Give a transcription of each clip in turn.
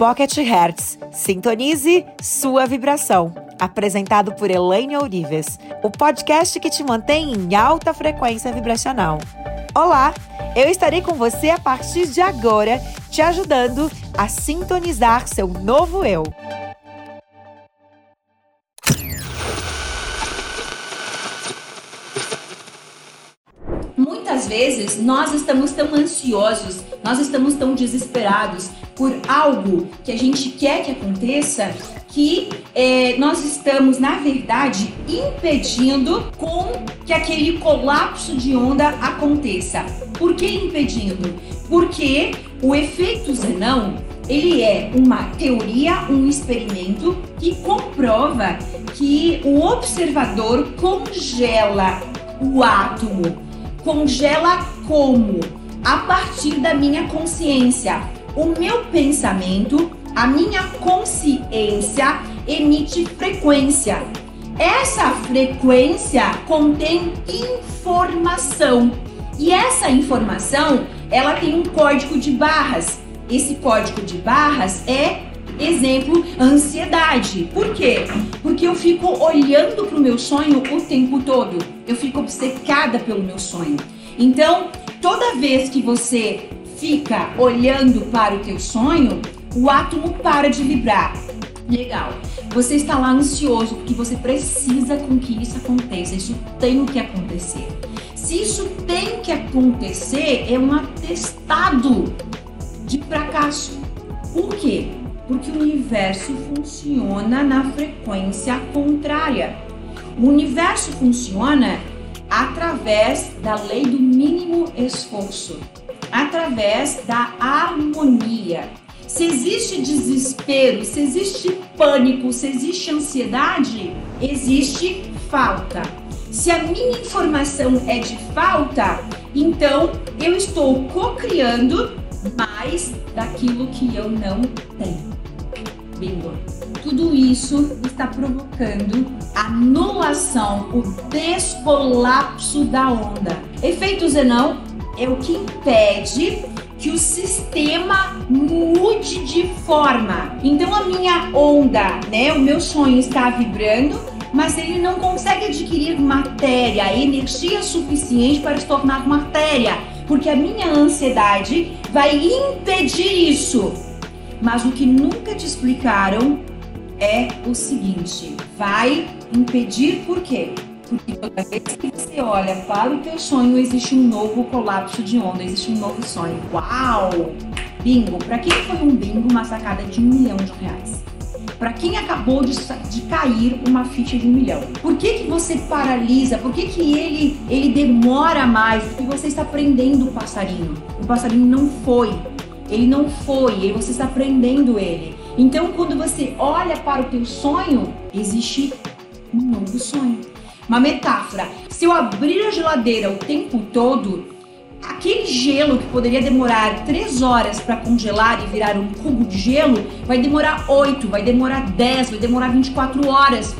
Pocket Hertz. Sintonize sua vibração. Apresentado por Elaine Ourives, o podcast que te mantém em alta frequência vibracional. Olá, eu estarei com você a partir de agora, te ajudando a sintonizar seu novo eu. Vezes nós estamos tão ansiosos, nós estamos tão desesperados por algo que a gente quer que aconteça que é, nós estamos, na verdade, impedindo com que aquele colapso de onda aconteça. Por que impedindo? Porque o efeito Zenão ele é uma teoria, um experimento que comprova que o observador congela o átomo. Congela como? A partir da minha consciência o meu pensamento, a minha consciência emite frequência. Essa frequência contém informação. E essa informação, ela tem um código de barras. Esse código de barras é exemplo, ansiedade. Por quê? Porque eu fico olhando para o meu sonho o tempo todo. Eu fico obcecada pelo meu sonho. Então, toda vez que você fica olhando para o teu sonho, o átomo para de vibrar. Legal. Você está lá ansioso porque você precisa com que isso aconteça. Isso tem que acontecer. Se isso tem que acontecer, é um atestado de fracasso. Por quê? Porque o universo funciona na frequência contrária. O universo funciona através da lei do mínimo esforço através da harmonia. Se existe desespero, se existe pânico, se existe ansiedade, existe falta. Se a minha informação é de falta, então eu estou co-criando mais daquilo que eu não tenho. Tudo isso está provocando anulação, o descolapso da onda. Efeito Zenão é o que impede que o sistema mude de forma. Então a minha onda, né, o meu sonho está vibrando, mas ele não consegue adquirir matéria, energia suficiente para se tornar matéria, porque a minha ansiedade vai impedir isso. Mas o que nunca te explicaram é o seguinte: vai impedir por quê? Porque toda vez que você olha para o teu sonho, existe um novo colapso de onda, existe um novo sonho. Uau! Bingo! Para quem foi um bingo, uma sacada de um milhão de reais? Para quem acabou de, de, cair uma ficha de um milhão. Por que, que você paralisa? Por que, que ele, ele demora mais? Porque você está prendendo o passarinho. O passarinho não foi. Ele não foi, e você está prendendo ele. Então, quando você olha para o teu sonho, existe um novo sonho. Uma metáfora. Se eu abrir a geladeira o tempo todo, aquele gelo que poderia demorar 3 horas para congelar e virar um cubo de gelo, vai demorar 8, vai demorar 10, vai demorar 24 horas.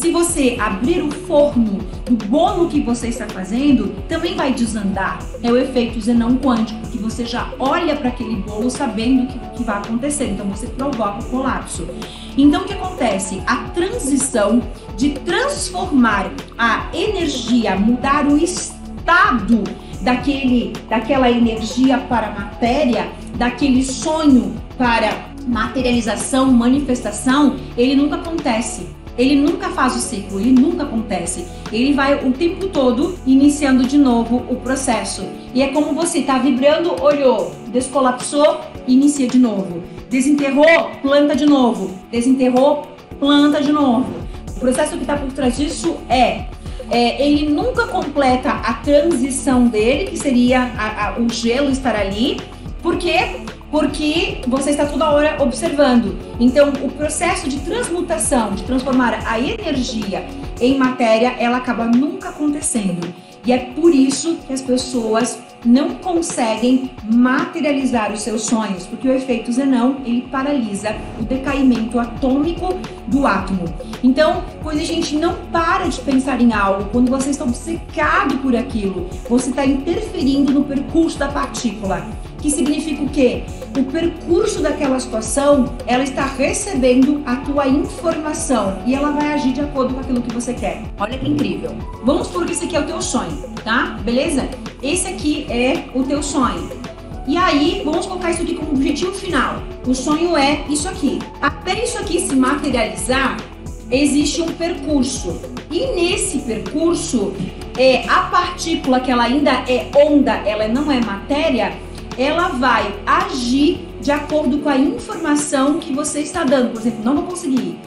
Se você abrir o forno do bolo que você está fazendo, também vai desandar. É o efeito zenão quântico, que você já olha para aquele bolo sabendo o que, que vai acontecer. Então você provoca o colapso. Então o que acontece? A transição de transformar a energia, mudar o estado daquele, daquela energia para matéria, daquele sonho para materialização, manifestação, ele nunca acontece. Ele nunca faz o ciclo, ele nunca acontece. Ele vai o tempo todo iniciando de novo o processo. E é como você está vibrando, olhou, descolapsou, inicia de novo. Desenterrou, planta de novo. Desenterrou, planta de novo. O processo que está por trás disso é, é, ele nunca completa a transição dele, que seria a, a, o gelo estar ali. Por quê? Porque você está toda hora observando. Então, o processo de transmutação, de transformar a energia em matéria, ela acaba nunca acontecendo. E é por isso que as pessoas não conseguem materializar os seus sonhos, porque o efeito Zenão, ele paralisa o decaimento atômico do átomo. Então, quando a gente não para de pensar em algo, quando você está obcecado por aquilo, você está interferindo no percurso da partícula que significa o quê? O percurso daquela situação, ela está recebendo a tua informação e ela vai agir de acordo com aquilo que você quer. Olha que incrível. Vamos por que esse aqui é o teu sonho, tá? Beleza? Esse aqui é o teu sonho. E aí, vamos colocar isso aqui como objetivo final. O sonho é isso aqui. Até isso aqui se materializar, existe um percurso. E nesse percurso, é, a partícula que ela ainda é onda, ela não é matéria, ela vai agir de acordo com a informação que você está dando. Por exemplo, não vou conseguir.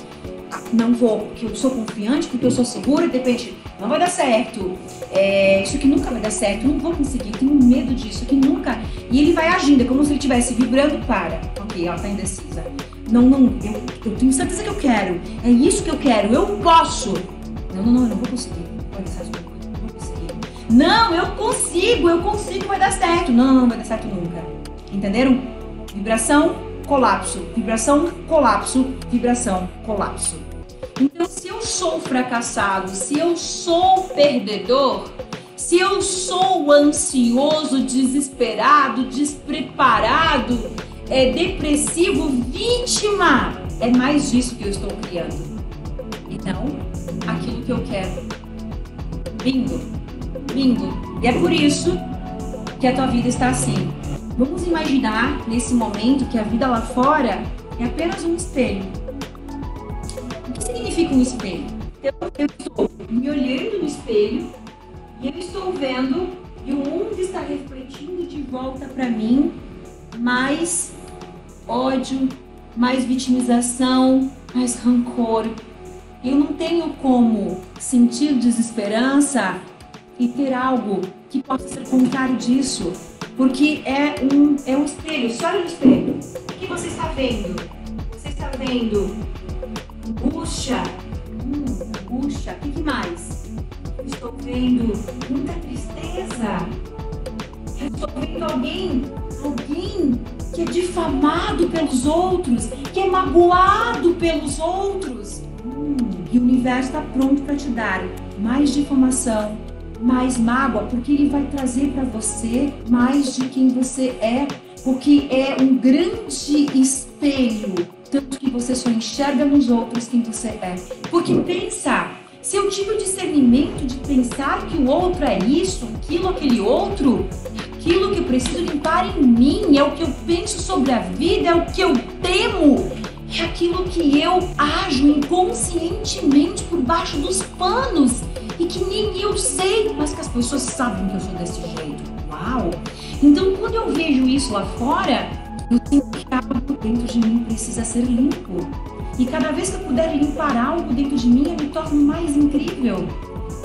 Não vou, porque eu sou confiante, porque eu sou segura, de repente, não vai dar certo. É, isso aqui nunca vai dar certo, não vou conseguir, tenho medo disso, aqui nunca. E ele vai agindo, é como se ele estivesse vibrando para. Ok, ela está indecisa. Não, não, eu, eu tenho certeza que eu quero. É isso que eu quero, eu posso. Não, não, não, eu não vou conseguir. Vou. Não, eu consigo, eu consigo, vai dar certo. Não, não, vai dar certo nunca. Entenderam? Vibração, colapso. Vibração, colapso. Vibração, colapso. Então, se eu sou fracassado, se eu sou perdedor, se eu sou ansioso, desesperado, despreparado, é depressivo, vítima, é mais disso que eu estou criando. Então, aquilo que eu quero. Lindo, lindo. E é por isso que a tua vida está assim. Vamos imaginar nesse momento que a vida lá fora é apenas um espelho. O que significa um espelho? Eu, eu estou me olhando no espelho e eu estou vendo e o mundo está refletindo de volta para mim mais ódio, mais vitimização, mais rancor. Eu não tenho como sentir desesperança e ter algo que possa ser contrário disso, porque é um, é um espelho. Só olha no espelho. O que você está vendo? Você está vendo angústia, hum, angústia. O que, que mais? Eu estou vendo muita tristeza. Eu estou vendo alguém, alguém que é difamado pelos outros, que é magoado pelos outros. Hum, e o universo está pronto para te dar mais difamação, mais mágoa, porque ele vai trazer para você mais de quem você é, porque é um grande espelho, tanto que você só enxerga nos outros quem você é. Porque pensa, se eu tive o discernimento de pensar que o outro é isso, aquilo, aquele outro, aquilo que eu preciso limpar em mim, é o que eu penso sobre a vida, é o que eu temo, é aquilo que eu ajo inconscientemente por baixo dos panos e que nem eu sei, mas que as pessoas sabem que eu sou desse jeito. Uau! Então, quando eu vejo isso lá fora, eu sinto que algo dentro de mim precisa ser limpo. E cada vez que eu puder limpar algo dentro de mim, eu me torno mais incrível.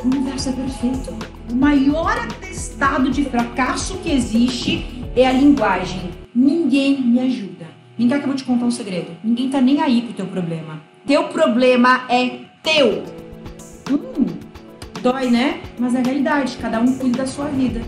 O universo é perfeito. O maior atestado de fracasso que existe é a linguagem. Ninguém me ajuda. Ninguém acabou de contar um segredo. Ninguém tá nem aí com o teu problema. Teu problema é teu. Hum, dói, né? Mas é realidade. Cada um cuida da sua vida.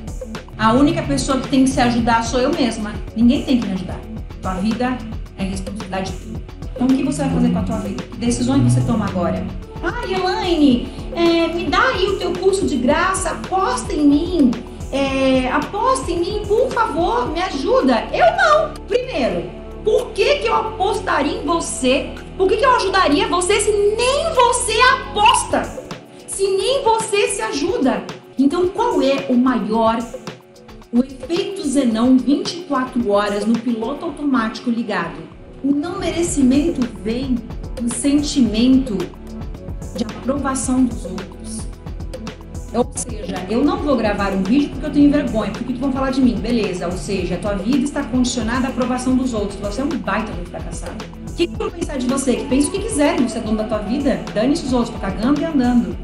A única pessoa que tem que se ajudar sou eu mesma. Ninguém tem que me ajudar. Tua vida é responsabilidade tua. Então, o que você vai fazer com a tua vida? Que decisões você toma agora? Ah, Elaine, é, me dá aí o teu curso de graça, aposta em mim. É, aposta em mim, por favor, me ajuda. Eu não. Primeiro, por que, que eu apostaria em você? Por que, que eu ajudaria você se nem você aposta? Se nem você se ajuda? Então, qual é o maior o efeito Zenão 24 horas no piloto automático ligado? O não merecimento vem do sentimento de aprovação dos outros. Ou seja, eu não vou gravar um vídeo porque eu tenho vergonha, porque vão falar de mim, beleza. Ou seja, a tua vida está condicionada à aprovação dos outros. Você é um baita do fracassado. O que, que vão pensar de você? Que pensa o que quiserem, você é dono da tua vida, dane-se os outros, tô cagando e andando.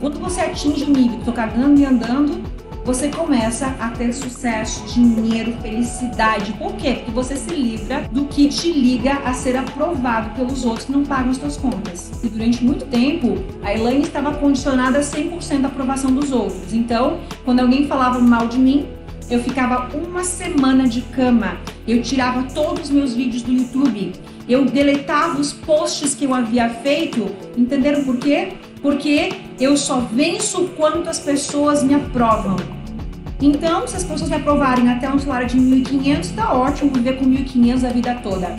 Quando você atinge o nível, tô cagando e andando, você começa a ter sucesso, dinheiro, felicidade. Por quê? Porque você se livra do que te liga a ser aprovado pelos outros que não pagam as suas contas. E durante muito tempo, a Elaine estava condicionada a 100% da aprovação dos outros. Então, quando alguém falava mal de mim, eu ficava uma semana de cama. Eu tirava todos os meus vídeos do YouTube. Eu deletava os posts que eu havia feito. Entenderam por quê? Porque eu só venço quanto as pessoas me aprovam. Então, se as pessoas me aprovarem até um salário de 1.500, tá ótimo viver com 1.500 a vida toda.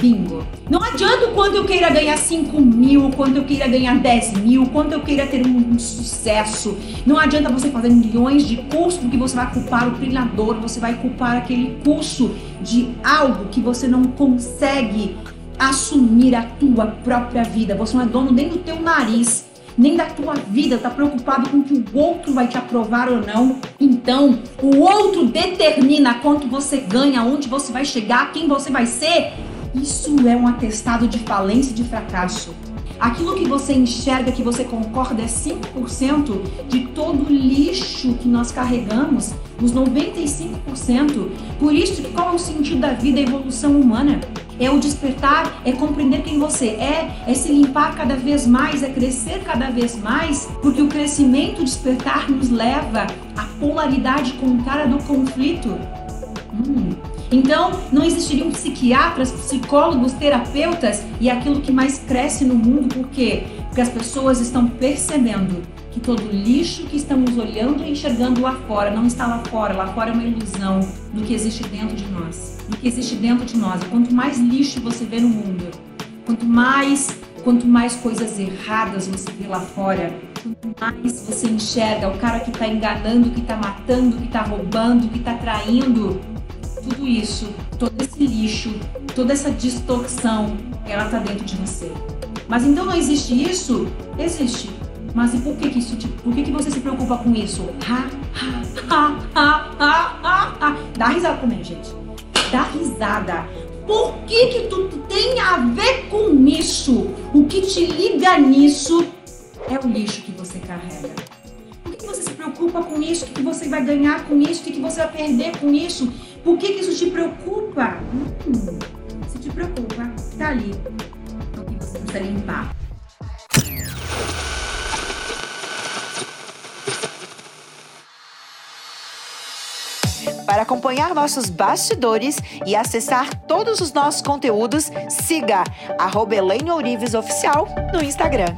Bingo. Não adianta o quanto eu queira ganhar 5 mil, o quanto eu queira ganhar 10 mil, o quanto eu queira ter um, um, sucesso. Não adianta você fazer milhões de cursos porque você vai culpar o treinador, você vai culpar aquele curso de algo que você não consegue assumir a tua própria vida. Você não é dono nem do teu nariz nem da tua vida, tá preocupado com que o outro vai te aprovar ou não. Então, o outro determina quanto você ganha, onde você vai chegar, quem você vai ser. Isso é um atestado de falência e de fracasso. Aquilo que você enxerga, que você concorda, é 5% de todo o lixo que nós carregamos, os 95%. Por isso, qual é o sentido da vida, a evolução humana? É o despertar, é compreender quem você é, é se limpar cada vez mais, é crescer cada vez mais, porque o crescimento, o despertar nos leva à polaridade contrária do conflito. Hum. Então, não existiriam psiquiatras, psicólogos, terapeutas e aquilo que mais cresce no mundo, por quê? Porque as pessoas estão percebendo que todo lixo que estamos olhando e enxergando lá fora não está lá fora, lá fora é uma ilusão do que existe dentro de nós, do que existe dentro de nós. E quanto mais lixo você vê no mundo, quanto mais, quanto mais coisas erradas você vê lá fora, quanto mais você enxerga o cara que está enganando, que está matando, que está roubando, que está traindo, tudo isso, todo esse lixo, toda essa distorção, ela está dentro de você. Mas então não existe isso? Existe. Mas e por que, que isso, por que, que você se preocupa com isso? Ha, ha, ha, ha, ha, ha, ha. Dá risada comigo, gente. Dá risada. Por que que tu tem a ver com isso? O que te liga nisso é o lixo que você carrega. Por que, que você se preocupa com isso? O que, que você vai ganhar com isso? O que, que você vai perder com isso? Por que, que isso te preocupa? Hum, se te preocupa, tá ali. É o que você precisa limpar. Para acompanhar nossos bastidores e acessar todos os nossos conteúdos, siga arroba Oficial no Instagram.